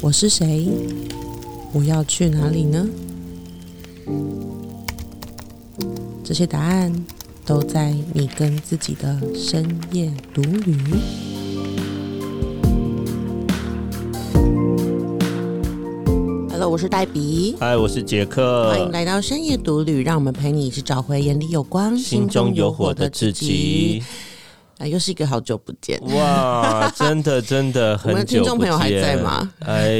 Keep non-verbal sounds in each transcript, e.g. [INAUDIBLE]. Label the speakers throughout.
Speaker 1: 我是谁？我要去哪里呢？这些答案都在你跟自己的深夜独旅。Hello，我是黛比，
Speaker 2: 嗨，我是杰克，
Speaker 1: 欢迎来到深夜独旅，让我们陪你一起找回眼里有光、
Speaker 2: 心中有火的自己。
Speaker 1: 啊，又是一个好久不见，
Speaker 2: 哇，[LAUGHS] 真的真的很久不见。我们
Speaker 1: 听众朋友还在吗？
Speaker 2: 哎，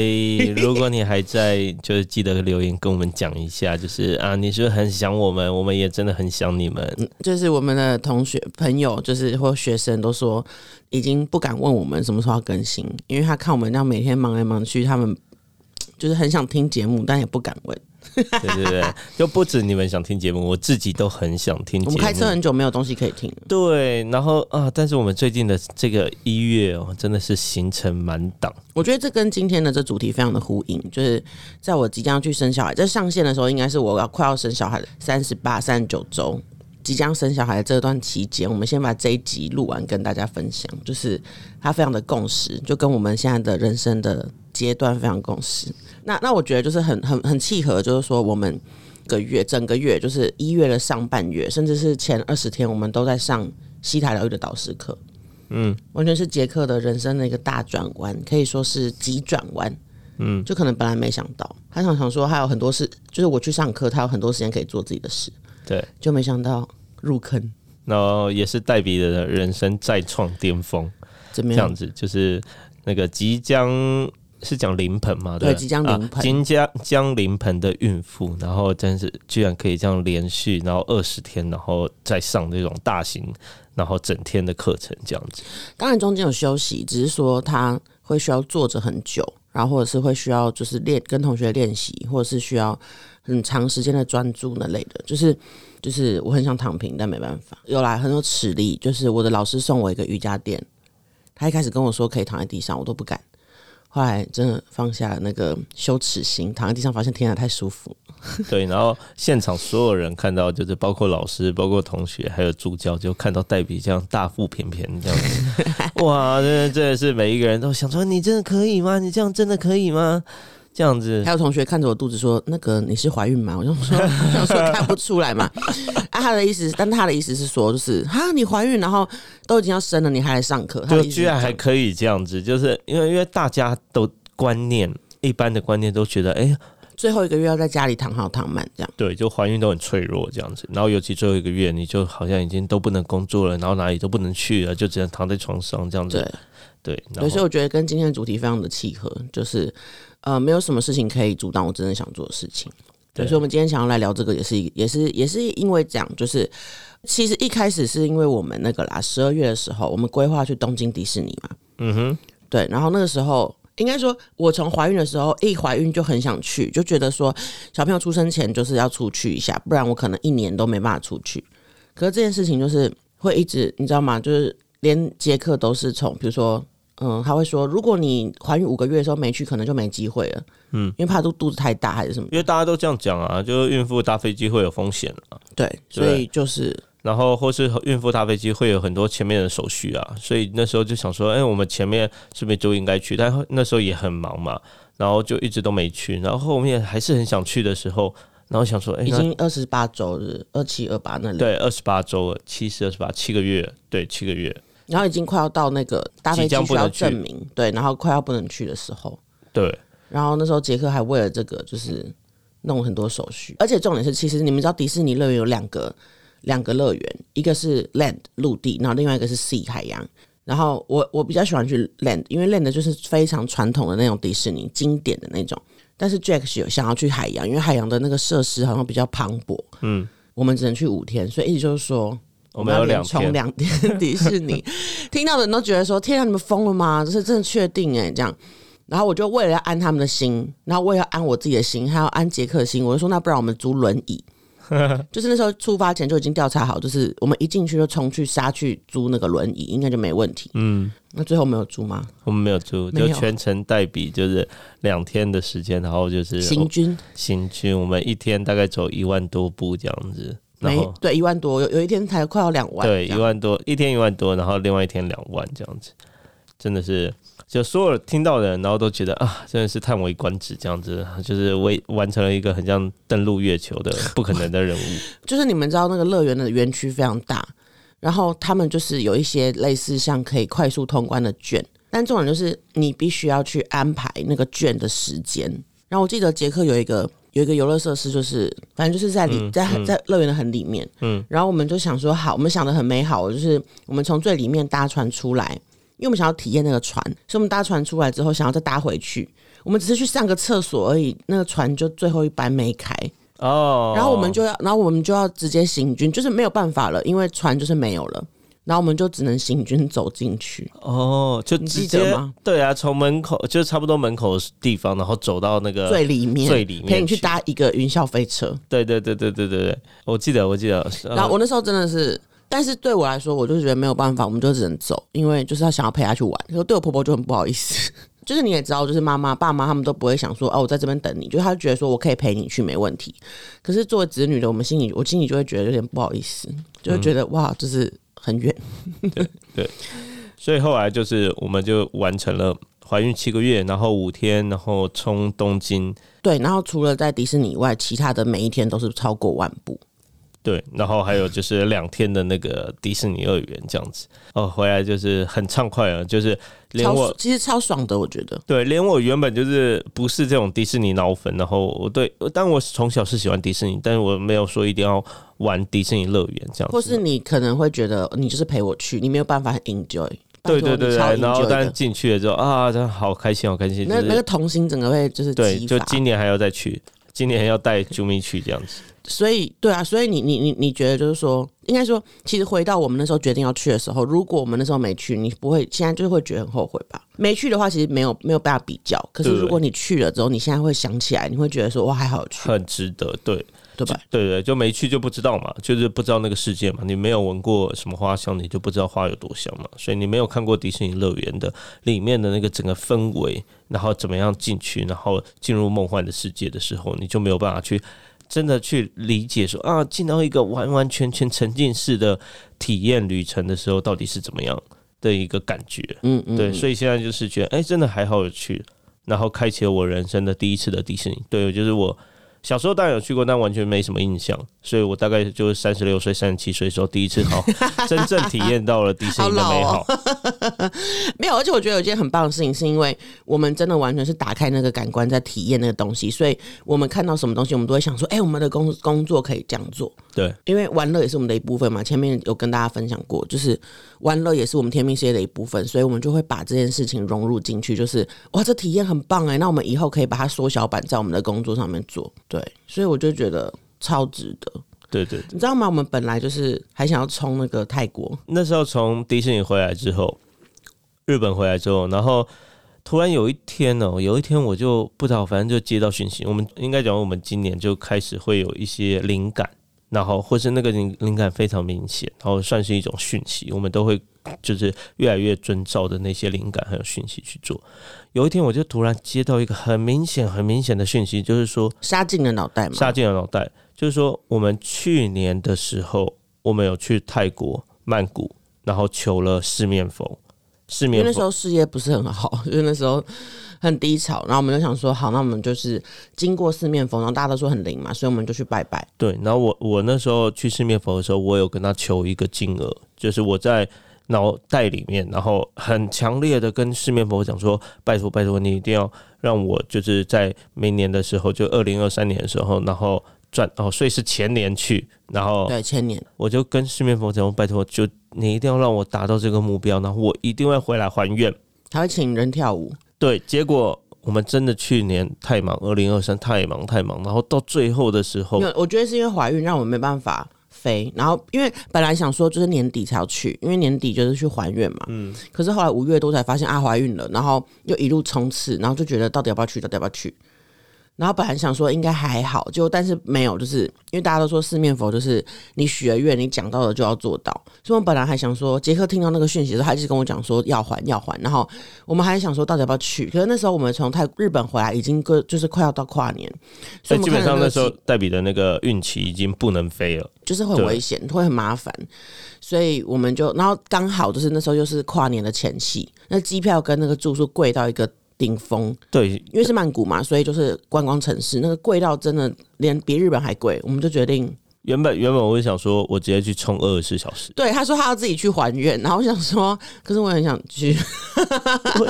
Speaker 2: 如果你还在，就是记得留言跟我们讲一下，就是啊，你是不是很想我们？我们也真的很想你们。
Speaker 1: 就是我们的同学朋友，就是或学生都说，已经不敢问我们什么时候要更新，因为他看我们这样每天忙来忙去，他们就是很想听节目，但也不敢问。
Speaker 2: 对对对，[LAUGHS] 就不止你们想听节目，我自己都很想听。
Speaker 1: 我们开车很久没有东西可以听。
Speaker 2: 对，然后啊，但是我们最近的这个一月哦，真的是行程满档。
Speaker 1: 我觉得这跟今天的这主题非常的呼应，就是在我即将去生小孩，这上线的时候，应该是我要快要生小孩的三十八、三十九周，即将生小孩的这段期间，我们先把这一集录完，跟大家分享，就是它非常的共识，就跟我们现在的人生的阶段非常共识。那那我觉得就是很很很契合，就是说我们个月整个月就是一月的上半月，甚至是前二十天，我们都在上西台疗愈的导师课。嗯，完全是杰克的人生的一个大转弯，可以说是急转弯。嗯，就可能本来没想到，他想想说他有很多事，就是我去上课，他有很多时间可以做自己的事。
Speaker 2: 对，
Speaker 1: 就没想到入坑。
Speaker 2: 然后也是黛比的人生再创巅峰，
Speaker 1: 怎么
Speaker 2: 样子？就是那个即将。是讲临盆吗？
Speaker 1: 对，即将临盆，
Speaker 2: 即将将临盆的孕妇，然后真是居然可以这样连续，然后二十天，然后再上那种大型，然后整天的课程这样子。
Speaker 1: 当然中间有休息，只是说他会需要坐着很久，然后或者是会需要就是练跟同学练习，或者是需要很长时间的专注那类的。就是就是我很想躺平，但没办法。有来很有齿力，就是我的老师送我一个瑜伽垫，他一开始跟我说可以躺在地上，我都不敢。后来真的放下了那个羞耻心，躺在地上发现天啊太舒服。
Speaker 2: 对，然后现场所有人看到，就是包括老师、包括同学，还有助教，就看到黛比这样大腹便便这样子，[LAUGHS] 哇，真的真的是每一个人都想说：你真的可以吗？你这样真的可以吗？这样子，
Speaker 1: 还有同学看着我肚子说：“那个你是怀孕吗？”我就说：“ [LAUGHS] 我说看不出来嘛。”啊，他的意思，但他的意思是说，就是哈，你怀孕，然后都已经要生了，你还来上课，
Speaker 2: 就居然还可以这样子，就是因为因为大家都观念一般的观念都觉得，哎，
Speaker 1: 最后一个月要在家里躺好躺满这样，
Speaker 2: 对，就怀孕都很脆弱这样子，然后尤其最后一个月，你就好像已经都不能工作了，然后哪里都不能去了，就只能躺在床上这样子，对
Speaker 1: 对，所以我觉得跟今天的主题非常的契合，就是。呃，没有什么事情可以阻挡我真正想做的事情。对，所以，我们今天想要来聊这个，也是也是也是因为讲，就是其实一开始是因为我们那个啦，十二月的时候，我们规划去东京迪士尼嘛。嗯哼。对，然后那个时候，应该说，我从怀孕的时候一怀孕就很想去，就觉得说，小朋友出生前就是要出去一下，不然我可能一年都没办法出去。可是这件事情就是会一直，你知道吗？就是连杰克都是从，比如说。嗯，他会说，如果你怀孕五个月的时候没去，可能就没机会了。嗯，因为怕肚肚子太大还是什么？
Speaker 2: 因为大家都这样讲啊，就是孕妇搭飞机会有风险啊。
Speaker 1: 对，所以就是，
Speaker 2: 然后或是孕妇搭飞机会有很多前面的手续啊，所以那时候就想说，哎，我们前面是不是就应该去？但那时候也很忙嘛，然后就一直都没去。然后后面还是很想去的时候，然后想说，哎，
Speaker 1: 已经二十八周日，二七二八那里，
Speaker 2: 对，二十八周了，七十二十八，七个月，对，七个月。
Speaker 1: 然后已经快要到那个搭飞机需要证明，对，然后快要不能去的时候，
Speaker 2: 对。
Speaker 1: 然后那时候杰克还为了这个就是弄很多手续，而且重点是，其实你们知道迪士尼乐园有两个两个乐园，一个是 Land 陆地，然后另外一个是 Sea 海洋。然后我我比较喜欢去 Land，因为 Land 就是非常传统的那种迪士尼经典的那种。但是 Jack 是有想要去海洋，因为海洋的那个设施好像比较磅礴。嗯，我们只能去五天，所以意思就是说。
Speaker 2: 我们要
Speaker 1: 连冲两天 [LAUGHS] 迪士尼，听到的人都觉得说：“天啊，你们疯了吗？这是真的确定哎，这样。”然后我就为了要安他们的心，然后我也要安我自己的心，还要安杰克的心，我就说：“那不然我们租轮椅。[LAUGHS] ”就是那时候出发前就已经调查好，就是我们一进去就冲去杀去租那个轮椅，应该就没问题。嗯，那最后没有租吗？
Speaker 2: 我们没有租，就全程代笔，就是两天的时间，然后就是
Speaker 1: 行军，
Speaker 2: 行军，我们一天大概走一万多步这样子。
Speaker 1: 没对一万多，有有一天才快要两万。
Speaker 2: 对，一万多一天一万多，然后另外一天两万这样子。真的是。就所有听到的人，然后都觉得啊，真的是叹为观止，这样子，就是为完成了一个很像登陆月球的不可能的任务。[LAUGHS]
Speaker 1: 就是你们知道那个乐园的园区非常大，然后他们就是有一些类似像可以快速通关的券，但重点就是你必须要去安排那个券的时间。然后我记得杰克有一个有一个游乐设施，就是反正就是在里在在乐园的很里面，嗯，然后我们就想说好，我们想的很美好，就是我们从最里面搭船出来。因为我们想要体验那个船，所以我们搭船出来之后，想要再搭回去。我们只是去上个厕所而已，那个船就最后一班没开哦。然后我们就要，然后我们就要直接行军，就是没有办法了，因为船就是没有了。然后我们就只能行军走进去。
Speaker 2: 哦，就记得吗？对啊，从门口就差不多门口地方，然后走到那个
Speaker 1: 最里面，
Speaker 2: 最里面
Speaker 1: 陪你去搭一个云霄飞车。
Speaker 2: 对对对对对对对，我记得我记得。
Speaker 1: 然后我那时候真的是。但是对我来说，我就觉得没有办法，我们就只能走，因为就是要想要陪他去玩。可是对我婆婆就很不好意思，[LAUGHS] 就是你也知道，就是妈妈、爸妈他们都不会想说，哦，我在这边等你，就他觉得说我可以陪你去没问题。可是作为子女的，我们心里，我心里就会觉得有点不好意思，就会觉得哇，就是很远。
Speaker 2: 对对，所以后来就是我们就完成了怀孕七个月，然后五天，然后冲东京。
Speaker 1: 对，然后除了在迪士尼以外，其他的每一天都是超过万步。
Speaker 2: 对，然后还有就是两天的那个迪士尼乐园这样子哦，回来就是很畅快啊，就是连我
Speaker 1: 其实超爽的，我觉得。
Speaker 2: 对，连我原本就是不是这种迪士尼脑粉，然后我对，但我从小是喜欢迪士尼，但是我没有说一定要玩迪士尼乐园这样。
Speaker 1: 或是你可能会觉得你就是陪我去，你没有办法 enjoy。
Speaker 2: 对对对对，然后但进去了之后啊，真的好开心，好开心。
Speaker 1: 那那个童心整个会就是
Speaker 2: 对，就今年还要再去，今年要带朱咪去这样子。
Speaker 1: 所以，对啊，所以你你你你觉得就是说，应该说，其实回到我们那时候决定要去的时候，如果我们那时候没去，你不会现在就是会觉得很后悔吧？没去的话，其实没有没有办法比较。可是如果你去了之后，你现在会想起来，你会觉得说，哇，还好去，
Speaker 2: 很值得，对
Speaker 1: 对吧？
Speaker 2: 对对，就没去就不知道嘛，就是不知道那个世界嘛。你没有闻过什么花香，你就不知道花有多香嘛。所以你没有看过迪士尼乐园的里面的那个整个氛围，然后怎么样进去，然后进入梦幻的世界的时候，你就没有办法去。真的去理解说啊，进到一个完完全全沉浸式的体验旅程的时候，到底是怎么样的一个感觉？嗯嗯，对，所以现在就是觉得，哎，真的还好有趣，然后开启了我人生的第一次的迪士尼。对，就是我。小时候当然有去过，但完全没什么印象，所以我大概就是三十六岁、三十七岁的时候，第一次好 [LAUGHS] 真正体验到了迪士尼的美好。[LAUGHS]
Speaker 1: 没有，而且我觉得有一件很棒的事情，是因为我们真的完全是打开那个感官在体验那个东西，所以我们看到什么东西，我们都会想说：“哎，我们的工工作可以这样做。”
Speaker 2: 对，
Speaker 1: 因为玩乐也是我们的一部分嘛。前面有跟大家分享过，就是玩乐也是我们天命事业的一部分，所以我们就会把这件事情融入进去。就是哇，这体验很棒哎，那我们以后可以把它缩小版在我们的工作上面做。对，所以我就觉得超值得。
Speaker 2: 对对，
Speaker 1: 你知道吗？我们本来就是还想要冲那个泰国。
Speaker 2: 那时候从迪士尼回来之后，日本回来之后，然后突然有一天哦，有一天我就不知道，反正就接到讯息。我们应该讲，我们今年就开始会有一些灵感，然后或是那个灵灵感非常明显，然后算是一种讯息，我们都会就是越来越遵照的那些灵感还有讯息去做。有一天，我就突然接到一个很明显、很明显的讯息，就是说
Speaker 1: 杀进了脑袋嘛。
Speaker 2: 杀进了脑袋，就是说我们去年的时候，我们有去泰国曼谷，然后求了四面佛。四面
Speaker 1: 佛那时候事业不是很好，[LAUGHS] 因为那时候很低潮。然后我们就想说，好，那我们就是经过四面佛，然后大家都说很灵嘛，所以我们就去拜拜。
Speaker 2: 对，然后我我那时候去四面佛的时候，我有跟他求一个金额，就是我在。脑袋里面，然后很强烈的跟四面佛讲说：“拜托拜托，你一定要让我就是在明年的时候，就二零二三年的时候，然后赚哦，所以是前年去，然后
Speaker 1: 对前年，
Speaker 2: 我就跟四面佛讲：拜托，就你一定要让我达到这个目标，然后我一定会回来还愿。
Speaker 1: 他会请人跳舞，
Speaker 2: 对。结果我们真的去年太忙，二零二三太忙太忙，然后到最后的时候，
Speaker 1: 我觉得是因为怀孕让我没办法。”飞，然后因为本来想说就是年底才要去，因为年底就是去还愿嘛。嗯。可是后来五月多才发现啊怀孕了，然后又一路冲刺，然后就觉得到底要不要去，到底要不要去。然后本来想说应该还好，就但是没有，就是因为大家都说四面佛就是你许了愿，你讲到的就要做到。所以我本来还想说，杰克听到那个讯息的时候，他就跟我讲说要还要还。然后我们还想说到底要不要去，可是那时候我们从泰日本回来，已经个就是快要到跨年，
Speaker 2: 所以基本上那时候黛比的那个孕期已经不能飞了，
Speaker 1: 就是很危险，会很麻烦。所以我们就，然后刚好就是那时候又是跨年的前期，那机票跟那个住宿贵到一个顶峰，
Speaker 2: 对，
Speaker 1: 因为是曼谷嘛，所以就是观光城市，那个贵到真的连比日本还贵，我们就决定，
Speaker 2: 原本原本我就想说，我直接去冲二十四小时，[LAUGHS]
Speaker 1: 对，他说他要自己去还愿，然后我想说，可是我很想去，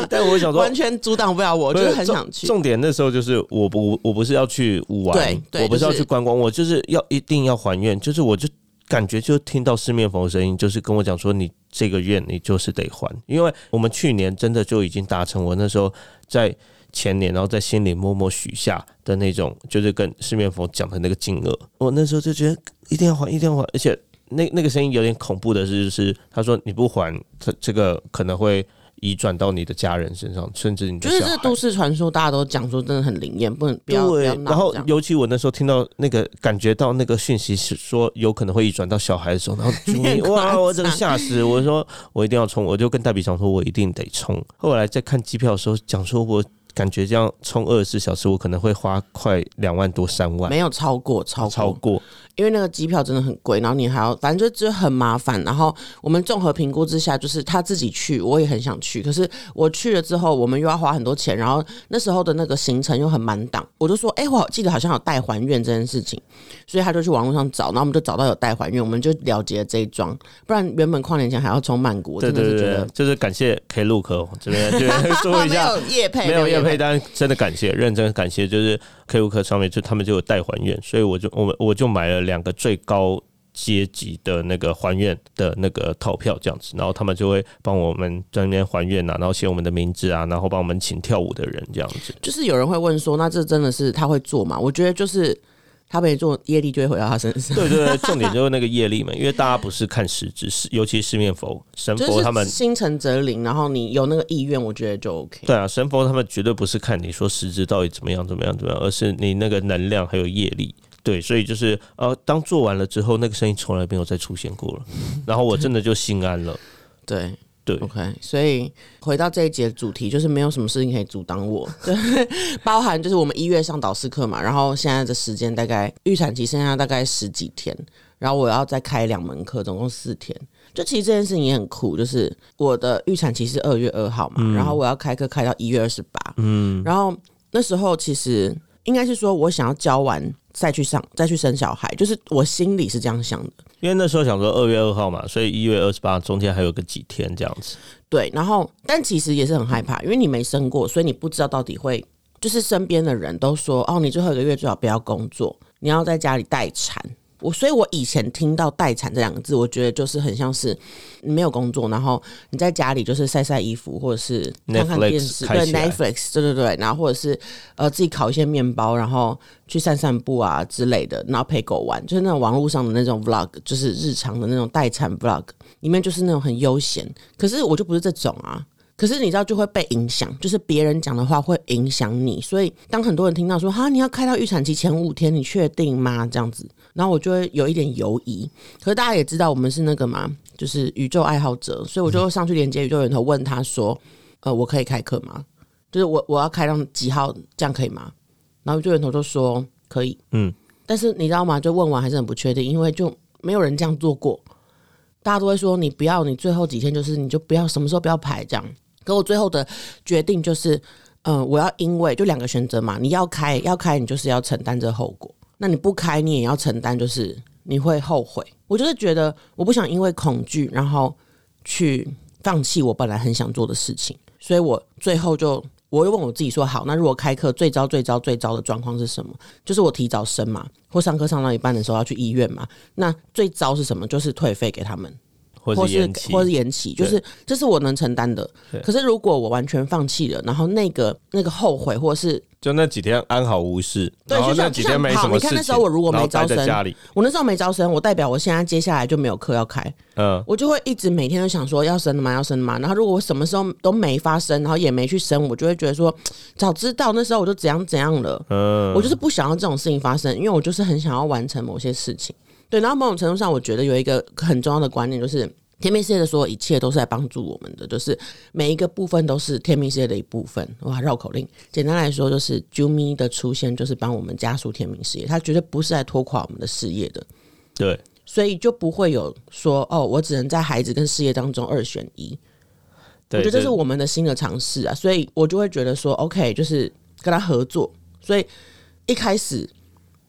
Speaker 2: 但我想说 [LAUGHS]
Speaker 1: 完全阻挡不了我，就是很想去。
Speaker 2: 重点那时候就是我不我不是要去玩，
Speaker 1: 对对
Speaker 2: 我不是。要去观光，我就是要一定要还愿，就是我就感觉就听到四面佛的声音，就是跟我讲说你这个愿你就是得还，因为我们去年真的就已经达成我那时候在前年，然后在心里默默许下的那种，就是跟四面佛讲的那个金额，我那时候就觉得一定要还，一定要还，而且那那个声音有点恐怖的是，就是他说你不还，他这个可能会。移转到你的家人身上，甚至你的
Speaker 1: 就是这都市传说，大家都讲说真的很灵验，不能不要不
Speaker 2: 对
Speaker 1: 要，
Speaker 2: 然后尤其我那时候听到那个感觉到那个讯息是说有可能会移转到小孩的时候，然后 [LAUGHS] 哇，我真的吓死！我说我一定要冲，我就跟大比讲说，我一定得冲。后来在看机票的时候，讲说我感觉这样冲二十四小时，我可能会花快两万多三万，
Speaker 1: 没有超过超过
Speaker 2: 超过。
Speaker 1: 因为那个机票真的很贵，然后你还要，反正就就很麻烦。然后我们综合评估之下，就是他自己去，我也很想去，可是我去了之后，我们又要花很多钱，然后那时候的那个行程又很满档，我就说，哎、我记得好像有代还愿这件事情，所以他就去网络上找，然后我们就找到有代还愿，我们就了结了这一桩，不然原本跨年前还要冲曼谷，
Speaker 2: 对
Speaker 1: 真的
Speaker 2: 对对对
Speaker 1: 是觉得，
Speaker 2: 就是感谢 K Look 哦这边这边说一
Speaker 1: 没
Speaker 2: 下，[LAUGHS]
Speaker 1: 有叶配，
Speaker 2: 没有
Speaker 1: 业
Speaker 2: 业配，但真的感谢，认真感谢，就是 K 五课上面就他们就有代还愿，所以我就我们我就买了两个最高阶级的那个还愿的那个套票这样子，然后他们就会帮我们在那边还愿啊，然后写我们的名字啊，然后帮我们请跳舞的人这样子。
Speaker 1: 就是有人会问说，那这真的是他会做吗？我觉得就是他没做，业力就会回到他身上。
Speaker 2: 对对对，[LAUGHS] 重点就是那个业力嘛，因为大家不是看实质，是 [LAUGHS] 尤其是四面佛、神佛他们。
Speaker 1: 心诚则灵，然后你有那个意愿，我觉得就 OK。
Speaker 2: 对啊，神佛他们绝对不是看你说实质到底怎么样怎么样怎么样，而是你那个能量还有业力。对，所以就是呃，当做完了之后，那个声音从来没有再出现过了，然后我真的就心安了。[LAUGHS]
Speaker 1: 对
Speaker 2: 对。
Speaker 1: OK，所以回到这一节主题，就是没有什么事情可以阻挡我，对，[LAUGHS] 包含就是我们一月上导师课嘛，然后现在的时间大概预产期剩下大概十几天，然后我要再开两门课，总共四天。就其实这件事情也很酷，就是我的预产期是二月二号嘛，然后我要开课开到一月二十八，
Speaker 2: 嗯，
Speaker 1: 然后那时候其实应该是说我想要教完再去上再去生小孩，就是我心里是这样想的。
Speaker 2: 因为那时候想说二月二号嘛，所以一月二十八中间还有个几天这样子。
Speaker 1: 对，然后但其实也是很害怕，因为你没生过，所以你不知道到底会，就是身边的人都说，哦，你最后一个月最好不要工作，你要在家里待产。我所以，我以前听到“待产”这两个字，我觉得就是很像是你没有工作，然后你在家里就是晒晒衣服，或者是看看电视，对 Netflix，对对对，然后或者是呃自己烤一些面包，然后去散散步啊之类的，然后陪狗玩，就是那种网络上的那种 vlog，就是日常的那种待产 vlog，里面就是那种很悠闲。可是我就不是这种啊。可是你知道就会被影响，就是别人讲的话会影响你，所以当很多人听到说哈你要开到预产期前五天，你确定吗？这样子，然后我就会有一点犹疑。可是大家也知道我们是那个嘛，就是宇宙爱好者，所以我就上去连接宇宙源头，问他说，呃，我可以开课吗？就是我我要开到几号，这样可以吗？然后宇宙源头就说可以，
Speaker 2: 嗯，
Speaker 1: 但是你知道吗？就问完还是很不确定，因为就没有人这样做过。大家都会说你不要，你最后几天就是你就不要什么时候不要排这样。可我最后的决定就是，嗯、我要因为就两个选择嘛，你要开要开，你就是要承担这后果；那你不开，你也要承担，就是你会后悔。我就是觉得我不想因为恐惧，然后去放弃我本来很想做的事情，所以我最后就我又问我自己说，好，那如果开课最糟最糟最糟的状况是什么？就是我提早生嘛，或上课上到一半的时候要去医院嘛。那最糟是什么？就是退费给他们。
Speaker 2: 或
Speaker 1: 或是
Speaker 2: 是延期，
Speaker 1: 或是延期，就是这是我能承担的。可是如果我完全放弃了，然后那个那个后悔，或是
Speaker 2: 就那几天安好无事，
Speaker 1: 对就
Speaker 2: 那几天没
Speaker 1: 好
Speaker 2: 什么事情。
Speaker 1: 你看那时候我如果没招生我那时候没招生，我代表我现在接下来就没有课要开，
Speaker 2: 嗯，
Speaker 1: 我就会一直每天都想说要生了吗？要生了吗？然后如果我什么时候都没发生，然后也没去生，我就会觉得说，早知道那时候我就怎样怎样了。
Speaker 2: 嗯，
Speaker 1: 我就是不想要这种事情发生，因为我就是很想要完成某些事情。对，然后某种程度上，我觉得有一个很重要的观念，就是天命事业的所有一切都是在帮助我们的，就是每一个部分都是天命事业的一部分。哇，绕口令，简单来说就是 Jumi 的出现就是帮我们加速天命事业，它绝对不是来拖垮我们的事业的。
Speaker 2: 对，
Speaker 1: 所以就不会有说哦，我只能在孩子跟事业当中二选一。我，觉得这是我们的新的尝试啊，所以我就会觉得说，OK，就是跟他合作。所以一开始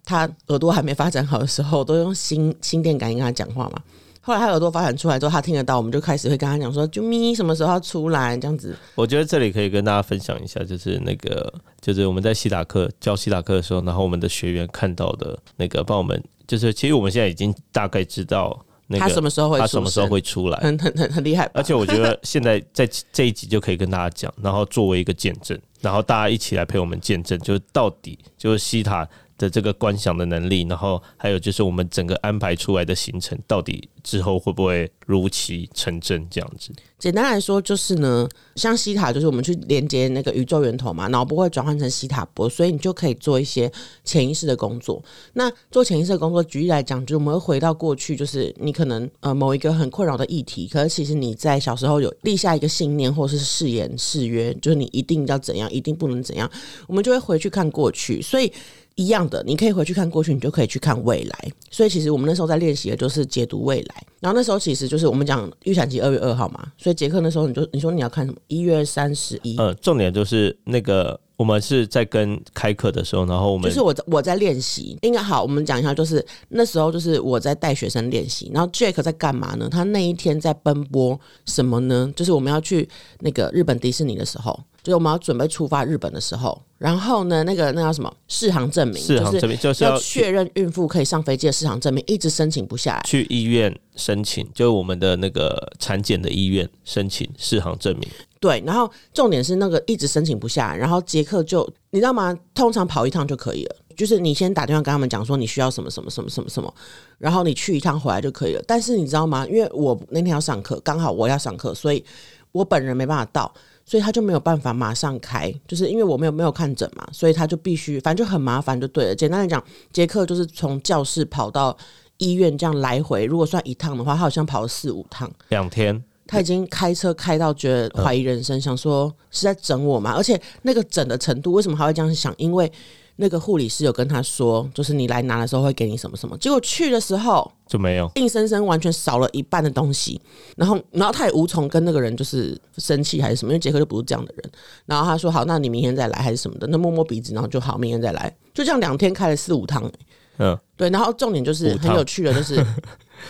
Speaker 1: 他耳朵还没发展好的时候，都用心心电感应跟他讲话嘛。后来他耳朵发展出来之后，他听得到，我们就开始会跟他讲说，啾咪什么时候要出来这样子。
Speaker 2: 我觉得这里可以跟大家分享一下，就是那个，就是我们在西塔课教西塔课的时候，然后我们的学员看到的那个，帮我们，就是其实我们现在已经大概知道那个
Speaker 1: 他什么时候会出
Speaker 2: 他什么时候会出来，
Speaker 1: 很很很很厉害，
Speaker 2: 而且我觉得现在在这一集就可以跟大家讲，然后作为一个见证，然后大家一起来陪我们见证，就是到底就是西塔的这个观想的能力，然后还有就是我们整个安排出来的行程，到底之后会不会如期成真这样子？
Speaker 1: 简单来说就是呢，像西塔就是我们去连接那个宇宙源头嘛，脑波会转换成西塔波，所以你就可以做一些潜意识的工作。那做潜意识的工作，举例来讲，就是我们会回到过去，就是你可能呃某一个很困扰的议题，可是其实你在小时候有立下一个信念或是誓言誓约，就是你一定要怎样，一定不能怎样，我们就会回去看过去，所以。一样的，你可以回去看过去，你就可以去看未来。所以其实我们那时候在练习的就是解读未来。然后那时候其实就是我们讲预产期二月二号嘛，所以杰克那时候你就你说你要看什么？一月三十一，
Speaker 2: 呃，重点就是那个我们是在跟开课的时候，然后我们
Speaker 1: 就是我在我在练习。应该好，我们讲一下，就是那时候就是我在带学生练习，然后 Jack 在干嘛呢？他那一天在奔波什么呢？就是我们要去那个日本迪士尼的时候。就是我们要准备出发日本的时候，然后呢，那个那叫什么适航证明，
Speaker 2: 试航证明就是要
Speaker 1: 要确认孕妇可以上飞机的适航证明，一直申请不下来。
Speaker 2: 去医院申请，就是我们的那个产检的医院申请适航证明。
Speaker 1: 对，然后重点是那个一直申请不下，然后杰克就你知道吗？通常跑一趟就可以了，就是你先打电话跟他们讲说你需要什么什么什么什么什么，然后你去一趟回来就可以了。但是你知道吗？因为我那天要上课，刚好我要上课，所以我本人没办法到。所以他就没有办法马上开，就是因为我没有没有看诊嘛，所以他就必须，反正就很麻烦，就对了。简单来讲，杰克就是从教室跑到医院这样来回，如果算一趟的话，他好像跑了四五趟，
Speaker 2: 两天。
Speaker 1: 他已经开车开到觉得怀疑人生，想说是在整我嘛？而且那个整的程度，为什么他会这样想？因为那个护理师有跟他说，就是你来拿的时候会给你什么什么，结果去的时候
Speaker 2: 就没有，
Speaker 1: 硬生生完全少了一半的东西，然后然后他也无从跟那个人就是生气还是什么，因为杰克就不是这样的人。然后他说好，那你明天再来还是什么的，那摸摸鼻子，然后就好，明天再来，就这样两天开了四五趟、欸，
Speaker 2: 嗯，
Speaker 1: 对。然后重点就是很有趣的，就是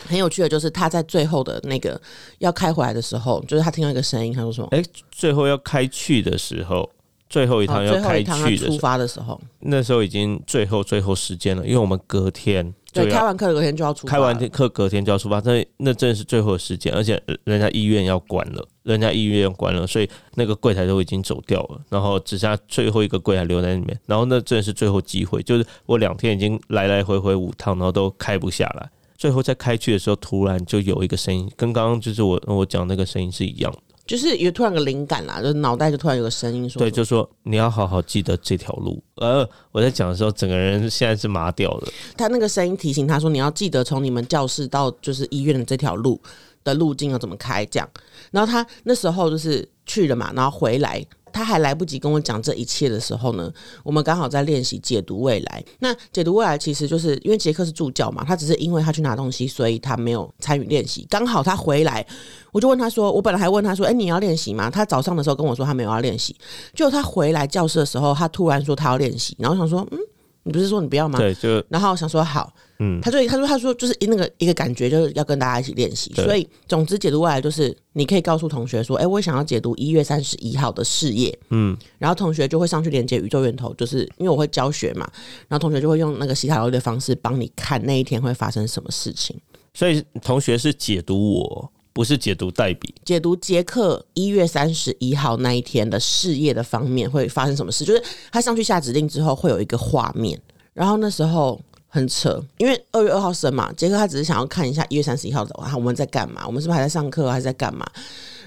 Speaker 1: 很有趣的，就是他在最后的那个要开回来的时候，就是他听到一个声音，他说什么？
Speaker 2: 哎、最后要开去的时候，最后一趟
Speaker 1: 哦
Speaker 2: 要开去的时候，
Speaker 1: 发的时候，
Speaker 2: 那时候已经最后最后时间了，因为我们隔天就
Speaker 1: 对，开完课隔天就要出发，
Speaker 2: 开完课隔天就要出发，那那真的是最后的时间，而且人家医院要关了，人家医院要关了，所以那个柜台都已经走掉了，然后只剩下最后一个柜台留在里面，然后那真的是最后机会，就是我两天已经来来回回五趟，然后都开不下来，最后在开去的时候，突然就有一个声音，跟刚刚就是我我讲那个声音是一样的。
Speaker 1: 就是有突然个灵感啦，就是脑袋就突然有个声音说，
Speaker 2: 对，就说你要好好记得这条路。呃，我在讲的时候，整个人现在是麻掉了。
Speaker 1: 他那个声音提醒他说，你要记得从你们教室到就是医院的这条路的路径要怎么开，这样。然后他那时候就是去了嘛，然后回来。他还来不及跟我讲这一切的时候呢，我们刚好在练习解读未来。那解读未来其实就是因为杰克是助教嘛，他只是因为他去拿东西，所以他没有参与练习。刚好他回来，我就问他说：“我本来还问他说，哎、你要练习吗？”他早上的时候跟我说他没有要练习，就他回来教室的时候，他突然说他要练习，然后想说：“嗯，你不是说你不要吗？”
Speaker 2: 对，就
Speaker 1: 然后想说好，
Speaker 2: 嗯
Speaker 1: 他就他说他说就是那个一个感觉，就是要跟大家一起练习。所以总之解读未来就是你可以告诉同学说，哎、我想要解读一月三十一号的事业，
Speaker 2: 嗯，
Speaker 1: 然后同学就会上去连接宇宙源头，就是因为我会教学嘛，然后同学就会用那个西塔疗愈的方式帮你看那一天会发生什么事情。
Speaker 2: 所以同学是解读我，不是解读代笔。
Speaker 1: 解读杰克一月三十一号那一天的事业的方面会发生什么事，就是他上去下指令之后会有一个画面，然后那时候很扯，因为二月二号生嘛，杰克他只是想要看一下一月三十一号的话我们在干嘛，我们是不是还在上课，还是在干嘛？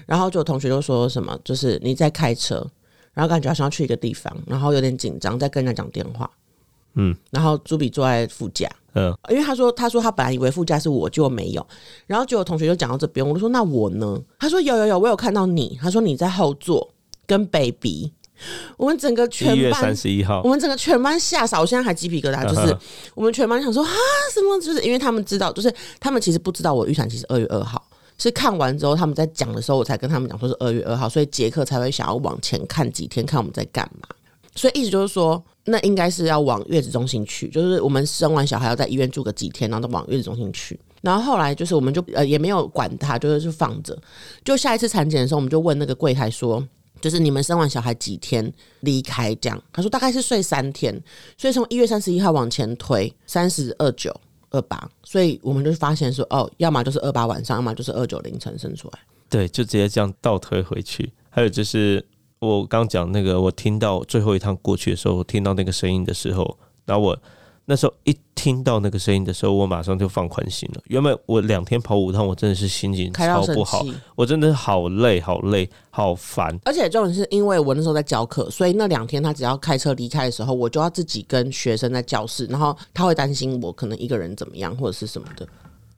Speaker 1: 然后就有同学就说什么，就是你在开车，然后感觉好像要去一个地方，然后有点紧张，在跟人家讲电话，
Speaker 2: 嗯，
Speaker 1: 然后朱比坐在副驾，
Speaker 2: 嗯，
Speaker 1: 因为他说，他说他本来以为副驾是我，结果没有。然后就有同学就讲到这边，我就说那我呢？他说有有有，我有看到你。他说你在后座跟 baby 我们整个全班
Speaker 2: 月三十一号
Speaker 1: 我，们整个全班吓傻，我现在还鸡皮疙瘩。就是我们全班想说啊，什么？就是因为他们知道，就是他们其实不知道我预产期是二月二号，是看完之后他们在讲的时候，我才跟他们讲说是二月二号，所以杰克才会想要往前看几天，看我们在干嘛。所以意思就是说，那应该是要往月子中心去，就是我们生完小孩要在医院住个几天，然后再往月子中心去。然后后来就是我们就呃也没有管他，就是就放着。就下一次产检的时候，我们就问那个柜台说，就是你们生完小孩几天离开？这样他说大概是睡三天，所以从一月三十一号往前推三十二九二八，所以我们就发现说哦，要么就是二八晚上，要么就是二九凌晨生出来。
Speaker 2: 对，就直接这样倒推回去。还有就是我刚讲那个，我听到最后一趟过去的时候，我听到那个声音的时候，然后我那时候一听到那个声音的时候，我马上就放宽心了。原本我两天跑五趟，我真的是心情超不好，我真的好累，好累，好烦。
Speaker 1: 而且重点是因为我那时候在教课，所以那两天他只要开车离开的时候，我就要自己跟学生在教室，然后他会担心我可能一个人怎么样或者是什么的，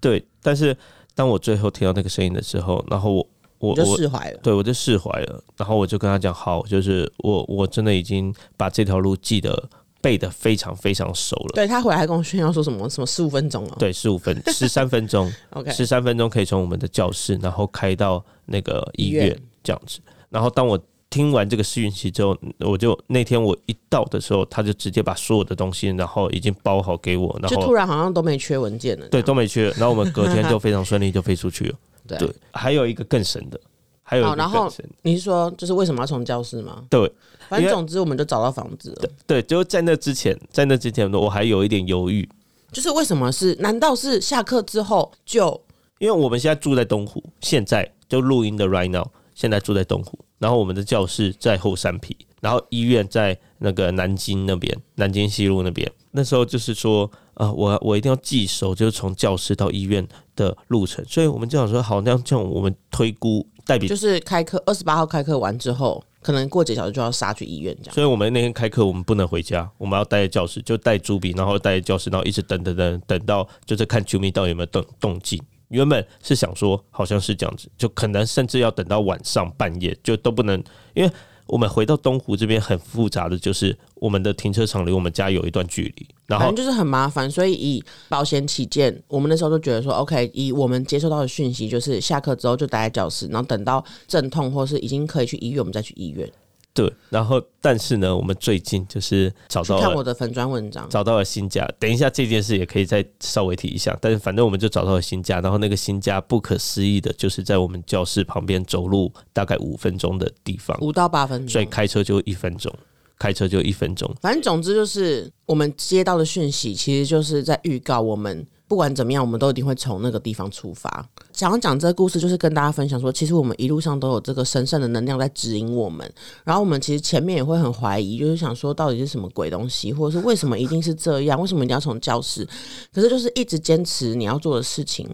Speaker 2: 对，但是当我最后听到那个声音的时候，然后我我
Speaker 1: 我就释怀了。
Speaker 2: 对我就释怀了，然后我就跟他讲，好，就是我我真的已经把这条路记得背得非常非常熟了。
Speaker 1: 对他回来还跟我炫耀说什么什么十五分钟哦，
Speaker 2: 对，十五分十三分钟，，[LAUGHS]
Speaker 1: OK，
Speaker 2: 十三分钟可以从我们的教室，然后开到那个医院这样子。然后当我听完这个试运期之后，我就那天我一到的时候，他就直接把所有的东西，然后已经包好给我，然后
Speaker 1: 就突然好像都没缺文件了，
Speaker 2: 对都没缺，然后我们隔天就 [LAUGHS] 非常顺利就飞出去了。
Speaker 1: 对
Speaker 2: 对，还有一个更神的，还有一个
Speaker 1: 好然后
Speaker 2: 更神的，
Speaker 1: 你是说就是为什么要从教室吗？
Speaker 2: 对
Speaker 1: 反正
Speaker 2: 为
Speaker 1: 总之我们就找到房子了。
Speaker 2: 对，就在那之前，在那之前我还有一点犹豫，
Speaker 1: 就是为什么是？难道是下课之后就
Speaker 2: 因为我们现在住在东湖，现在就录音的 right now，现在住在东湖，然后我们的教室在后山皮，然后医院在那个南京那边，南京西路那边。那时候就是说，呃，我我一定要记熟，就是从教室到医院的路程，所以我们就想说，好，那这样我们推估代表
Speaker 1: 就是开课二十八号开课完之后，可能过几小时就要杀去医院这样。
Speaker 2: 所以我们那天开课，我们不能回家，我们要待在教室，就带朱笔，然后待在教室，然后一直等等等等到就是看球迷到底有没有动动静。原本是想说好像是这样子，就可能甚至要等到晚上半夜就都不能，因为我们回到东湖这边很复杂的就是我们的停车场离我们家有一段距离，然后
Speaker 1: 反正就是很麻烦，所以以保险起见，我们那时候就觉得说，OK，以我们接收到的讯息，就是下课之后就待在教室，然后等到阵痛或是已经可以去医院，我们再去医院。
Speaker 2: 对，然后但是呢，我们最近就是找到了
Speaker 1: 看我的粉砖文章。
Speaker 2: 找到了新家，等一下这件事也可以再稍微提一下，但是反正我们就找到了新家，然后那个新家不可思议的就是在我们教室旁边走路大概五分钟的地方，
Speaker 1: 五到八分钟
Speaker 2: 所以，开车就一分钟，开车就一分钟。
Speaker 1: 反正总之就是我们接到的讯息，其实就是在预告我们不管怎么样，我们都一定会从那个地方出发。想要讲这个故事，就是跟大家分享说，其实我们一路上都有这个神圣的能量在指引我们。然后我们其实前面也会很怀疑，就是想说到底是什么鬼东西，或者是为什么一定是这样，为什么一定要从教室？可是就是一直坚持你要做的事情。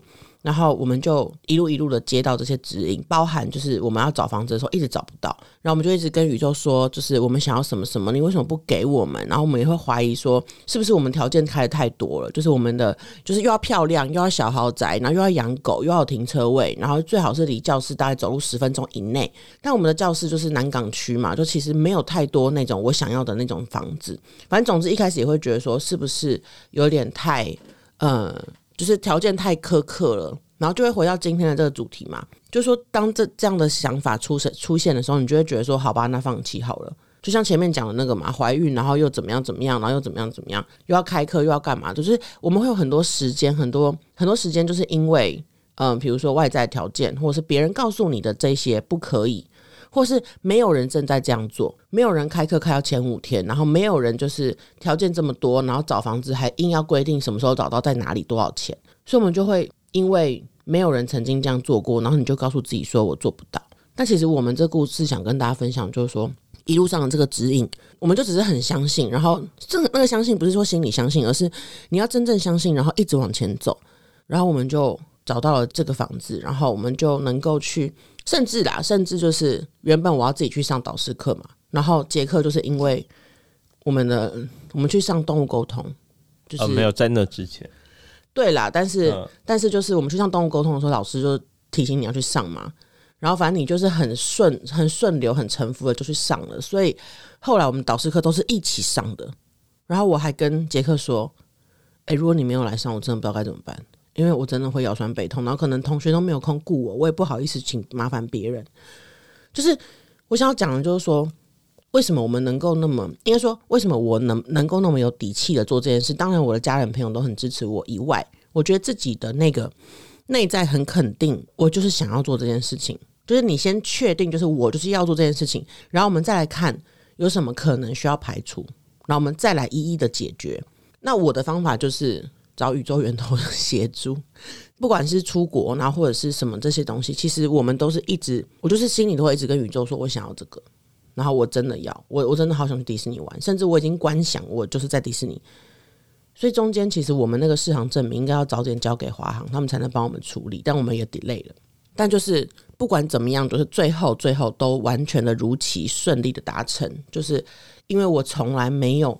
Speaker 1: 然后我们就一路一路的接到这些指引，包含就是我们要找房子的时候一直找不到，然后我们就一直跟宇宙说，就是我们想要什么什么，你为什么不给我们？然后我们也会怀疑说，是不是我们条件开的太多了？就是我们的就是又要漂亮，又要小豪宅，然后又要养狗，又要停车位，然后最好是离教室大概走路十分钟以内。但我们的教室就是南港区嘛，就其实没有太多那种我想要的那种房子。反正总之一开始也会觉得说，是不是有点太呃，就是条件太苛刻了。然后就会回到今天的这个主题嘛，就说当这这样的想法出现出现的时候，你就会觉得说，好吧，那放弃好了。就像前面讲的那个嘛，怀孕，然后又怎么样怎么样，然后又怎么样怎么样，又要开课又要干嘛，就是我们会有很多时间，很多很多时间，就是因为嗯、比如说外在条件，或者是别人告诉你的这些不可以，或是没有人正在这样做，没有人开课开到前五天，然后没有人就是条件这么多，然后找房子还硬要规定什么时候找到，在哪里多少钱，所以我们就会因为没有人曾经这样做过，然后你就告诉自己说我做不到。但其实我们这故事想跟大家分享，就是说一路上的这个指引，我们就只是很相信，然后这个那个相信不是说心里相信，而是你要真正相信，然后一直往前走，然后我们就找到了这个房子，然后我们就能够去，甚至啦，甚至就是原本我要自己去上导师课嘛，然后杰克就是因为我们的我们去上动物沟通，就是、
Speaker 2: 呃，没有在那之前，
Speaker 1: 对啦，但是、
Speaker 2: 嗯
Speaker 1: 但是就是我们去上动物沟通的时候，老师就提醒你要去上嘛。然后反正你就是很顺、很顺流、很沉浮的就去上了。所以后来我们导师课都是一起上的。然后我还跟杰克说：“哎，如果你没有来上，我真的不知道该怎么办，因为我真的会腰酸背痛，然后可能同学都没有空顾我，我也不好意思请麻烦别人。”就是我想要讲的，就是说。为什么我们能够那么应该说，为什么我能能够那么有底气的做这件事？当然，我的家人朋友都很支持我。以外，我觉得自己的那个内在很肯定，我就是想要做这件事情。就是你先确定，就是我就是要做这件事情，然后我们再来看有什么可能需要排除，然后我们再来一一的解决。那我的方法就是找宇宙源头协助，不管是出国，然后或者是什么这些东西，其实我们都是一直，我就是心里都会一直跟宇宙说，我想要这个。然后我真的要我，我真的好想去迪士尼玩，甚至我已经观想我就是在迪士尼。所以中间其实我们那个市场证明应该要早点交给华航，他们才能帮我们处理。但我们也 delay 了。但就是不管怎么样，就是最后最后都完全的如期顺利的达成。就是因为我从来没有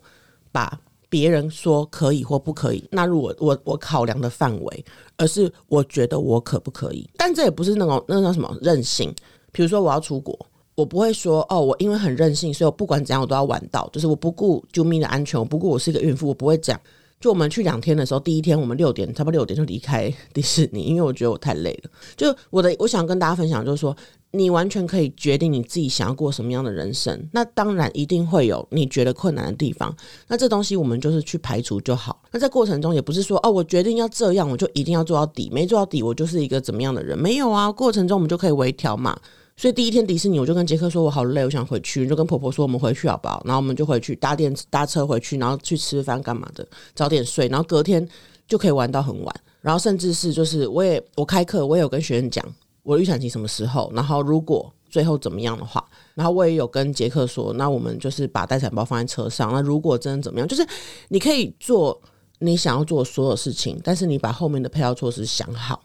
Speaker 1: 把别人说可以或不可以纳入我我我考量的范围，而是我觉得我可不可以。但这也不是那种那叫什么任性。比如说我要出国。我不会说哦，我因为很任性，所以我不管怎样我都要玩到，就是我不顾救命的安全，我不顾我是一个孕妇，我不会这样。就我们去两天的时候，第一天我们六点差不多六点就离开迪士尼，因为我觉得我太累了。就我的我想跟大家分享，就是说你完全可以决定你自己想要过什么样的人生。那当然一定会有你觉得困难的地方，那这东西我们就是去排除就好。那在过程中也不是说哦，我决定要这样，我就一定要做到底，没做到底我就是一个怎么样的人？没有啊，过程中我们就可以微调嘛。所以第一天迪士尼，我就跟杰克说：“我好累，我想回去。”就跟婆婆说：“我们回去好不好？”然后我们就回去搭电搭车回去，然后去吃饭干嘛的，早点睡，然后隔天就可以玩到很晚。然后甚至是就是我也我开课，我也有跟学生讲我的预产期什么时候，然后如果最后怎么样的话，然后我也有跟杰克说：“那我们就是把待产包放在车上。那如果真的怎么样，就是你可以做你想要做所有事情，但是你把后面的配套措施想好。”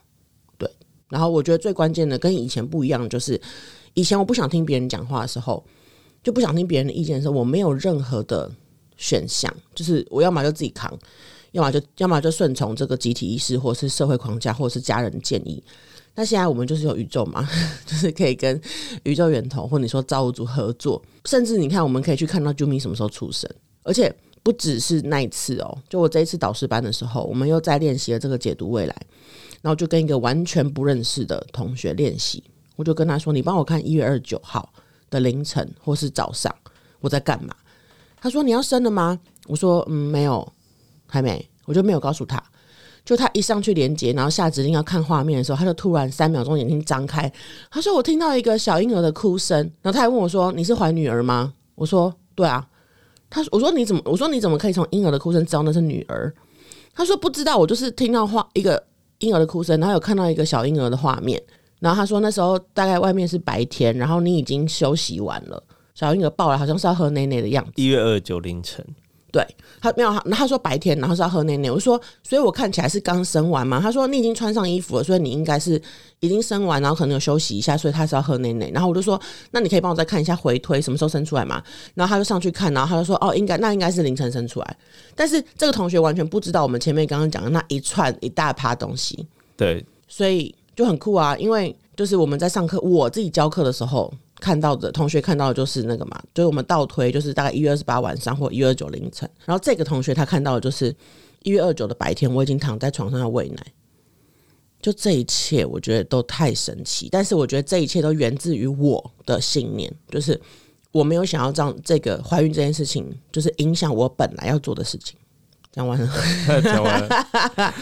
Speaker 1: 然后我觉得最关键的跟以前不一样，就是以前我不想听别人讲话的时候，就不想听别人的意见的时候，我没有任何的选项，就是我要么就自己扛，要么就要么就顺从这个集体意识，或是社会框架，或是家人建议。那现在我们就是有宇宙嘛，[LAUGHS] 就是可以跟宇宙源头，或你说造物主合作，甚至你看，我们可以去看到 Jumi 什么时候出生，而且不只是那一次哦，就我这一次导师班的时候，我们又在练习了这个解读未来。然后就跟一个完全不认识的同学练习，我就跟他说：“你帮我看一月二十九号的凌晨或是早上我在干嘛？”他说：“你要生了吗？”我说：“嗯，没有，还没。”我就没有告诉他。就他一上去连接，然后下指令要看画面的时候，他就突然三秒钟眼睛张开，他说：“我听到一个小婴儿的哭声。”然后他还问我说：“你是怀女儿吗？”我说：“对啊。”他说我说：“你怎么？”我说：“你怎么可以从婴儿的哭声知道那是女儿？”他说：“不知道，我就是听到话一个。”婴儿的哭声，然后有看到一个小婴儿的画面，然后他说那时候大概外面是白天，然后你已经休息完了，小婴儿抱来好像是要喝奶奶的样子。
Speaker 2: 一月二九凌晨。
Speaker 1: 对他没有，他他说白天，然后是要喝奶奶。我说，所以我看起来是刚生完嘛。他说你已经穿上衣服了，所以你应该是已经生完，然后可能有休息一下，所以他是要喝奶奶。然后我就说，那你可以帮我再看一下回推什么时候生出来嘛？然后他就上去看，然后他就说，哦，应该那应该是凌晨生出来。但是这个同学完全不知道我们前面刚刚讲的那一串一大趴东西。
Speaker 2: 对，
Speaker 1: 所以就很酷啊，因为就是我们在上课，我自己教课的时候。看到的同学看到的就是那个嘛，就是我们倒推，就是大概一月二十八晚上或一月二九凌晨。然后这个同学他看到的就是一月二九的白天，我已经躺在床上要喂奶。就这一切，我觉得都太神奇。但是我觉得这一切都源自于我的信念，就是我没有想要让这个怀孕这件事情，就是影响我本来要做的事情。讲完了，[LAUGHS]
Speaker 2: 讲完了。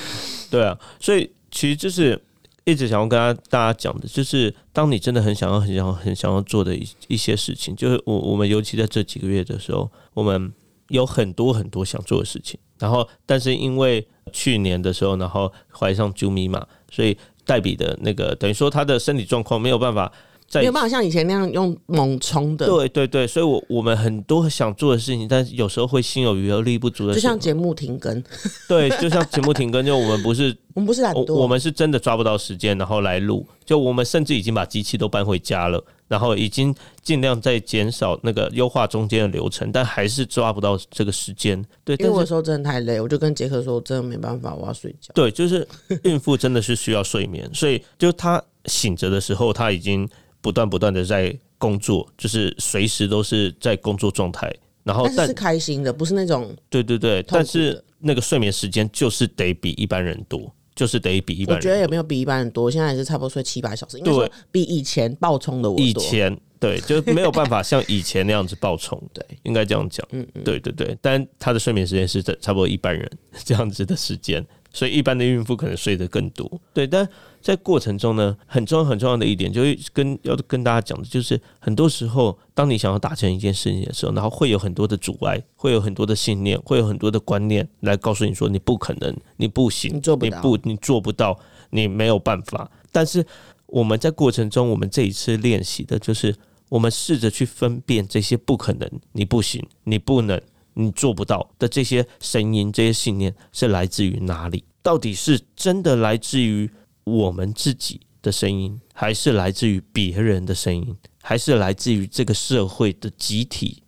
Speaker 2: 对啊，所以其实就是。一直想要跟大家讲的，就是当你真的很想要、很想要、很想要做的一一些事情，就是我我们尤其在这几个月的时候，我们有很多很多想做的事情。然后，但是因为去年的时候，然后怀上朱咪嘛，所以黛比的那个等于说她的身体状况没有办法。
Speaker 1: 没有办法像以前那样用猛冲的，
Speaker 2: 对对对，所以，我我们很多想做的事情，但是有时候会心有余而力不足的，
Speaker 1: 就像节目停更，[LAUGHS]
Speaker 2: 对，就像节目停更，就我们不是，[LAUGHS]
Speaker 1: 我们不是懒惰，
Speaker 2: 我们是真的抓不到时间，然后来录，就我们甚至已经把机器都搬回家了，然后已经尽量在减少那个优化中间的流程，但还是抓不到这个时间。对，
Speaker 1: 因为我说真的太累，我就跟杰克说，我真的没办法，我要睡觉。
Speaker 2: 对，就是孕妇真的是需要睡眠，所以就她醒着的时候，她已经。不断不断的在工作，就是随时都是在工作状态。然后但
Speaker 1: 但是是开心的，不是那种
Speaker 2: 对对对，但是那个睡眠时间就是得比一般人多，就是得比一般人
Speaker 1: 我觉得也没有比一般人多，现在也是差不多睡七八小时，应该说
Speaker 2: 对
Speaker 1: 比以前爆冲的我多。
Speaker 2: 以前对，就没有办法像以前那样子爆冲，[LAUGHS]
Speaker 1: 对，
Speaker 2: 应该这样讲。
Speaker 1: 嗯嗯，
Speaker 2: 对对对，但他的睡眠时间是差不多一般人这样子的时间，所以一般的孕妇可能睡得更多。对，但在过程中呢，很重要很重要的一点，就是跟要跟大家讲的，就是很多时候，当你想要达成一件事情的时候，然后会有很多的阻碍，会有很多的信念，会有很多的观念来告诉你说你不可能，你不行，
Speaker 1: 你做不到
Speaker 2: 你不，你做不到，你没有办法。但是我们在过程中，我们这一次练习的就是，我们试着去分辨这些不可能、你不行、你不能、你做不到的这些声音、这些信念是来自于哪里？到底是真的来自于我们自己的声音，还是来自于别人的声音，还是来自于这个社会的集体、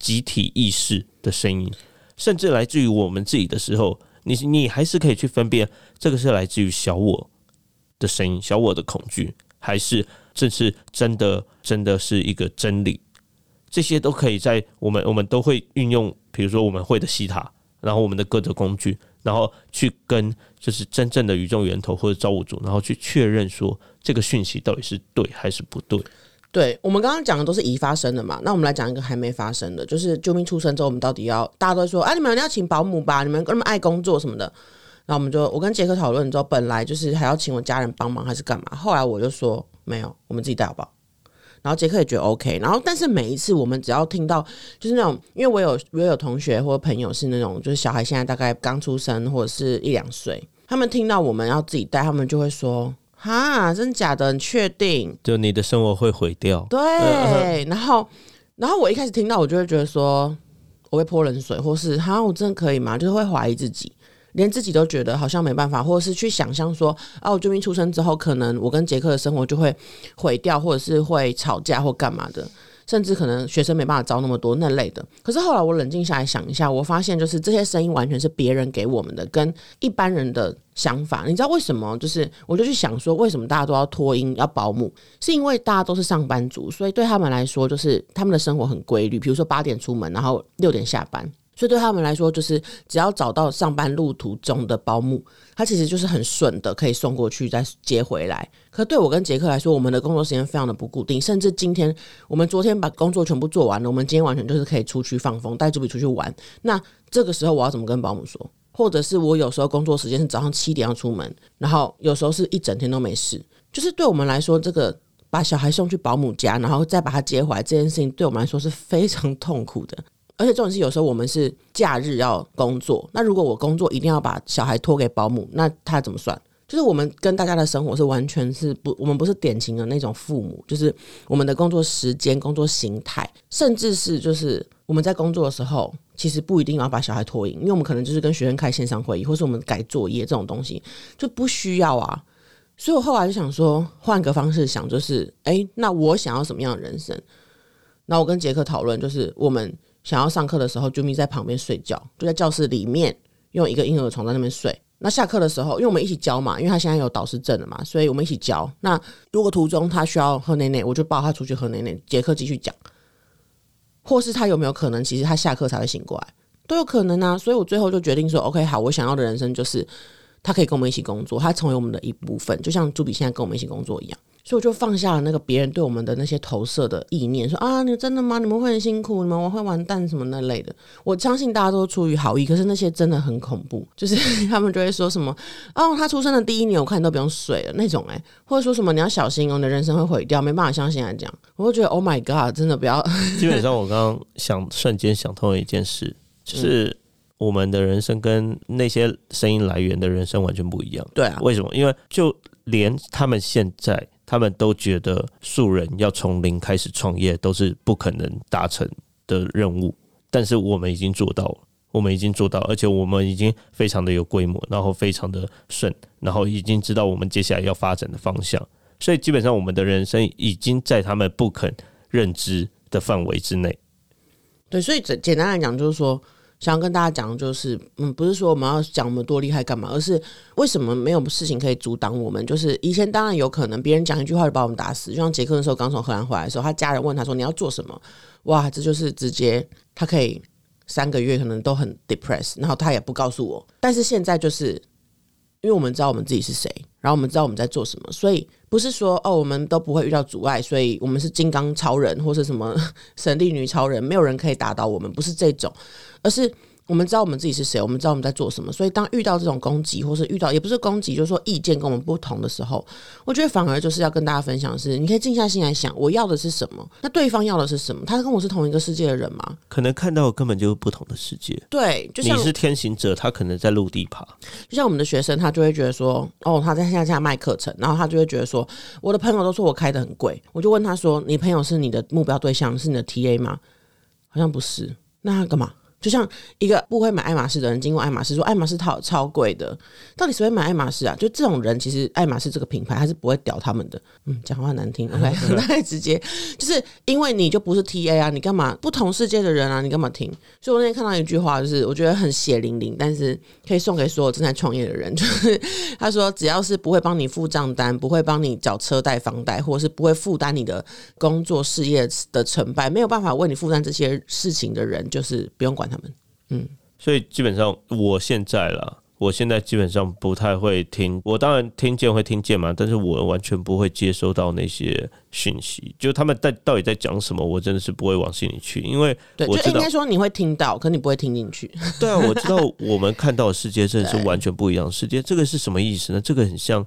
Speaker 2: 集体意识的声音，甚至来自于我们自己的时候，你你还是可以去分辨，这个是来自于小我的声音、小我的恐惧，还是这是真的真的是一个真理？这些都可以在我们我们都会运用，比如说我们会的西塔，然后我们的各种工具，然后去跟就是真正的宇宙源头或者造物主，然后去确认说这个讯息到底是对还是不对。
Speaker 1: 对我们刚刚讲的都是已发生的嘛，那我们来讲一个还没发生的，就是救命出生之后，我们到底要大家都说，啊，你们要请保姆吧，你们那么爱工作什么的。然后我们就我跟杰克讨论之后，本来就是还要请我家人帮忙还是干嘛，后来我就说没有，我们自己带好不好？然后杰克也觉得 OK，然后但是每一次我们只要听到就是那种，因为我有我有同学或朋友是那种，就是小孩现在大概刚出生或者是一两岁，他们听到我们要自己带，他们就会说。哈，真的假的？你确定？
Speaker 2: 就你的生活会毁掉，
Speaker 1: 对，然后，然后我一开始听到，我就会觉得说，我会泼冷水，或是哈，我真的可以吗？就是会怀疑自己，连自己都觉得好像没办法，或者是去想象说，啊，我救命出生之后，可能我跟杰克的生活就会毁掉，或者是会吵架或干嘛的。甚至可能学生没办法招那么多那类的，可是后来我冷静下来想一下，我发现就是这些声音完全是别人给我们的，跟一般人的想法。你知道为什么？就是我就去想说，为什么大家都要托婴要保姆？是因为大家都是上班族，所以对他们来说，就是他们的生活很规律。比如说八点出门，然后六点下班。所以对他们来说，就是只要找到上班路途中的保姆，他其实就是很顺的可以送过去再接回来。可对我跟杰克来说，我们的工作时间非常的不固定，甚至今天我们昨天把工作全部做完了，我们今天完全就是可以出去放风，带朱比出去玩。那这个时候我要怎么跟保姆说？或者是我有时候工作时间是早上七点要出门，然后有时候是一整天都没事。就是对我们来说，这个把小孩送去保姆家，然后再把他接回来这件事情，对我们来说是非常痛苦的。而且重点是，有时候我们是假日要工作，那如果我工作一定要把小孩托给保姆，那他怎么算？就是我们跟大家的生活是完全是不，我们不是典型的那种父母，就是我们的工作时间、工作形态，甚至是就是我们在工作的时候，其实不一定要把小孩托赢，因为我们可能就是跟学生开线上会议，或是我们改作业这种东西就不需要啊。所以我后来就想说，换个方式想，就是哎、诶那我想要什么样的人生？那我跟杰克讨论，就是我们想要上课的时候，就咪在旁边睡觉，就在教室里面用一个婴儿床在那边睡。那下课的时候，因为我们一起教嘛，因为他现在有导师证了嘛，所以我们一起教。那如果途中他需要喝奶奶，我就抱他出去喝奶奶，杰克继续讲。或是他有没有可能，其实他下课才会醒过来，都有可能啊。所以我最后就决定说，OK，好，我想要的人生就是他可以跟我们一起工作，他成为我们的一部分，就像朱比现在跟我们一起工作一样。所以我就放下了那个别人对我们的那些投射的意念，说啊，你真的吗？你们会很辛苦，你们会完蛋什么那类的。我相信大家都出于好意，可是那些真的很恐怖，[LAUGHS] 就是他们就会说什么哦，他出生的第一年我看你都不用睡了那种、欸，或者说什么你要小心哦，你的人生会毁掉，没办法像现在这样。我就觉得 Oh my God，真的不要 [LAUGHS]
Speaker 2: 基本上我刚刚想瞬间想通了一件事，就是我们的人生跟那些声音来源的人生完全不一样。
Speaker 1: 对啊，
Speaker 2: 为什么？因为就连他们现在，他们都觉得素人要从零开始创业都是不可能达成的任务，但是我们已经做到了。我们已经做到，而且我们已经非常的有规模，然后非常的顺，然后已经知道我们接下来要发展的方向，所以基本上我们的人生已经在他们不肯认知的范围之内。
Speaker 1: 对，所以简简单来讲，就是说，想要跟大家讲，就是嗯，不是说我们要讲我们多厉害干嘛，而是为什么没有事情可以阻挡我们？就是以前当然有可能别人讲一句话就把我们打死，就像杰克那时候刚从荷兰回来的时候，他家人问他说你要做什么？哇，这就是直接他可以三个月可能都很 depressed，然后他也不告诉我。但是现在就是因为我们知道我们自己是谁，然后我们知道我们在做什么，所以不是说哦我们都不会遇到阻碍，所以我们是金刚超人或是什么 [LAUGHS] 神力女超人，没有人可以打倒我们，不是这种，而是。我们知道我们自己是谁，我们知道我们在做什么，所以当遇到这种攻击，或是遇到也不是攻击，就是说意见跟我们不同的时候，我觉得反而就是要跟大家分享的是，你可以静下心来想，我要的是什么？那对方要的是什么？他跟我是同一个世界的人吗？
Speaker 2: 可能看到根本就是不同的世界。
Speaker 1: 对，就
Speaker 2: 你是天行者，他可能在陆地爬。
Speaker 1: 就像我们的学生，他就会觉得说，哦，他在线下卖课程，然后他就会觉得说，我的朋友都说我开的很贵，我就问他说，你朋友是你的目标对象，是你的 TA 吗？好像不是，那他干嘛？就像一个不会买爱马仕的人经过爱马仕说爱马仕套超贵的，到底谁会买爱马仕啊？就这种人，其实爱马仕这个品牌他是不会屌他们的。嗯，讲话难听，OK，[LAUGHS] 太直接，就是因为你就不是 TA 啊，你干嘛不同世界的人啊？你干嘛听？所以我那天看到一句话，就是我觉得很血淋淋，但是可以送给所有正在创业的人，[LAUGHS] 就是他说，只要是不会帮你付账单，不会帮你缴车贷、房贷，或者是不会负担你的工作事业的成败，没有办法为你负担这些事情的人，就是不用管他。他们，嗯，
Speaker 2: 所以基本上我现在啦，我现在基本上不太会听，我当然听见会听见嘛，但是我完全不会接收到那些讯息，就他们在到底在讲什么，我真的是不会往心里去，因为
Speaker 1: 对，就应该说你会听到，可你不会听进去。
Speaker 2: 对啊，我知道 [LAUGHS] 我们看到的世界真的是完全不一样的世界，这个是什么意思呢？这个很像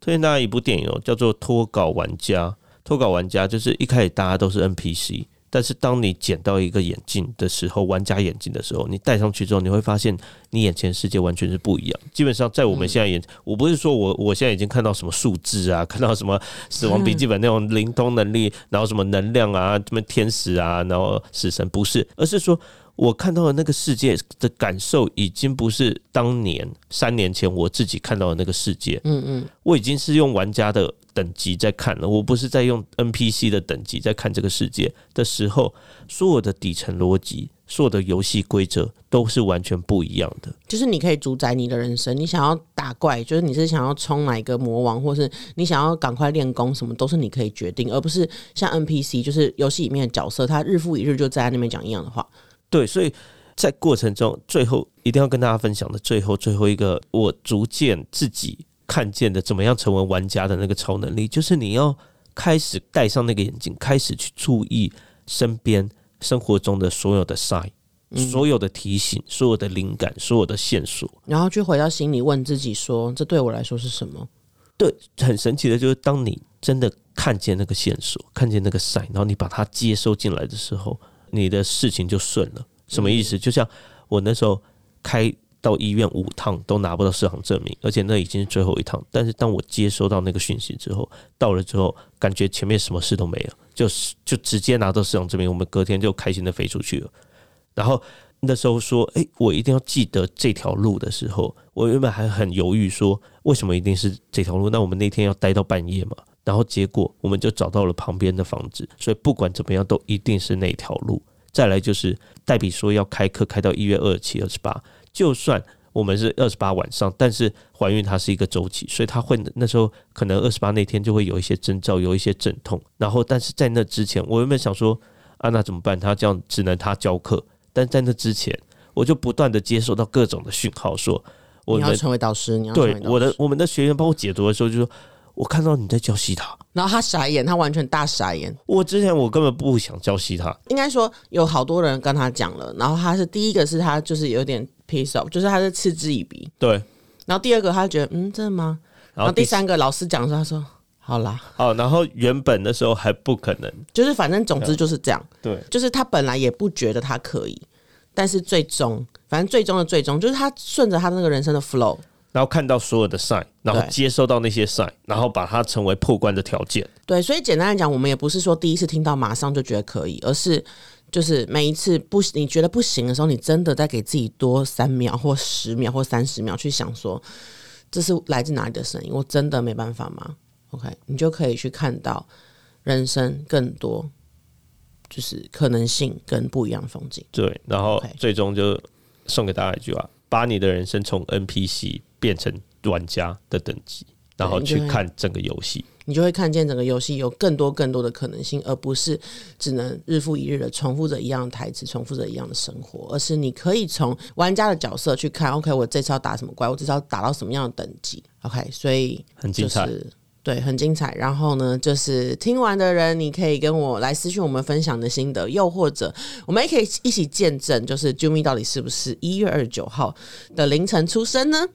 Speaker 2: 推荐大家一部电影哦，叫做《脱稿玩家》。脱稿玩家就是一开始大家都是 NPC。但是当你捡到一个眼镜的时候，玩家眼镜的时候，你戴上去之后，你会发现你眼前世界完全是不一样。基本上在我们现在眼，我不是说我我现在已经看到什么数字啊，看到什么死亡笔记本那种灵通能力，然后什么能量啊，什么天使啊，然后死神，不是，而是说我看到的那个世界的感受，已经不是当年三年前我自己看到的那个世界。嗯嗯，我已经是用玩家的。等级在看了，我不是在用 NPC 的等级在看这个世界的时候，所有的底层逻辑、所有的游戏规则都是完全不一样的。
Speaker 1: 就是你可以主宰你的人生，你想要打怪，就是你是想要冲哪一个魔王，或是你想要赶快练功，什么都是你可以决定，而不是像 NPC，就是游戏里面的角色，他日复一日就在那边讲一样的话。
Speaker 2: 对，所以在过程中，最后一定要跟大家分享的最后最后一个，我逐渐自己。看见的怎么样成为玩家的那个超能力，就是你要开始戴上那个眼镜，开始去注意身边生活中的所有的 sign，所有的提醒，所有的灵感，所有的线索，
Speaker 1: 然后去回到心里问自己说：这对我来说是什么？
Speaker 2: 对，很神奇的就是当你真的看见那个线索，看见那个 sign，然后你把它接收进来的时候，你的事情就顺了。什么意思？就像我那时候开。到医院五趟都拿不到市场证明，而且那已经是最后一趟。但是当我接收到那个讯息之后，到了之后，感觉前面什么事都没了，就是就直接拿到市场证明，我们隔天就开心的飞出去了。然后那时候说：“诶，我一定要记得这条路的时候，我原本还很犹豫，说为什么一定是这条路？那我们那天要待到半夜嘛？然后结果我们就找到了旁边的房子，所以不管怎么样，都一定是那条路。再来就是代比说要开课开到一月二十七、二十八。就算我们是二十八晚上，但是怀孕它是一个周期，所以它会那时候可能二十八那天就会有一些征兆，有一些阵痛。然后，但是在那之前，我原本想说啊，那怎么办？他这样只能他教课。但在那之前，我就不断的接收到各种的讯号，说
Speaker 1: 我要成为导师，你要
Speaker 2: 对我的我们的学员帮我解读的时候，就说我看到你在教西塔，
Speaker 1: 然后他傻眼，他完全大傻眼。
Speaker 2: 我之前我根本不想教西塔，
Speaker 1: 应该说有好多人跟他讲了，然后他是第一个是他就是有点。piece of 就是他是嗤之以鼻，
Speaker 2: 对。
Speaker 1: 然后第二个他觉得嗯真的吗？然后第三个老师讲说他说好啦，
Speaker 2: 哦，然后原本的时候还不可能，
Speaker 1: 就是反正总之就是这样，
Speaker 2: 对，
Speaker 1: 就是他本来也不觉得他可以，但是最终反正最终的最终就是他顺着他那个人生的 flow，
Speaker 2: 然后看到所有的 sign，然后接收到那些 sign，然后把它成为破关的条件。
Speaker 1: 对，所以简单来讲，我们也不是说第一次听到马上就觉得可以，而是。就是每一次不你觉得不行的时候，你真的再给自己多三秒或十秒或三十秒去想说，这是来自哪里的声音？我真的没办法吗？OK，你就可以去看到人生更多就是可能性跟不一样的风景。
Speaker 2: 对，然后最终就送给大家一句话：把你的人生从 NPC 变成玩家的等级，然后去看整个游戏。
Speaker 1: 你就会看见整个游戏有更多更多的可能性，而不是只能日复一日的重复着一样的台词，重复着一样的生活，而是你可以从玩家的角色去看，OK，我这次要打什么怪，我这次要打到什么样的等级，OK，所以
Speaker 2: 很精彩，
Speaker 1: 对，很精彩。然后呢，就是听完的人，你可以跟我来私讯我们分享的心得，又或者我们也可以一起见证，就是 Jumi 到底是不是一月二十九号的凌晨出生呢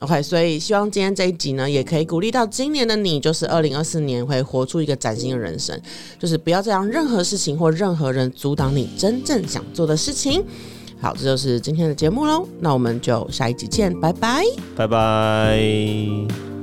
Speaker 1: ？OK，所以希望今天这一集呢，也可以鼓励到今年的你，就是二零二四年会活出一个崭新的人生，就是不要再让任何事情或任何人阻挡你真正想做的事情。好，这就是今天的节目喽，那我们就下一集见，拜拜，
Speaker 2: 拜拜。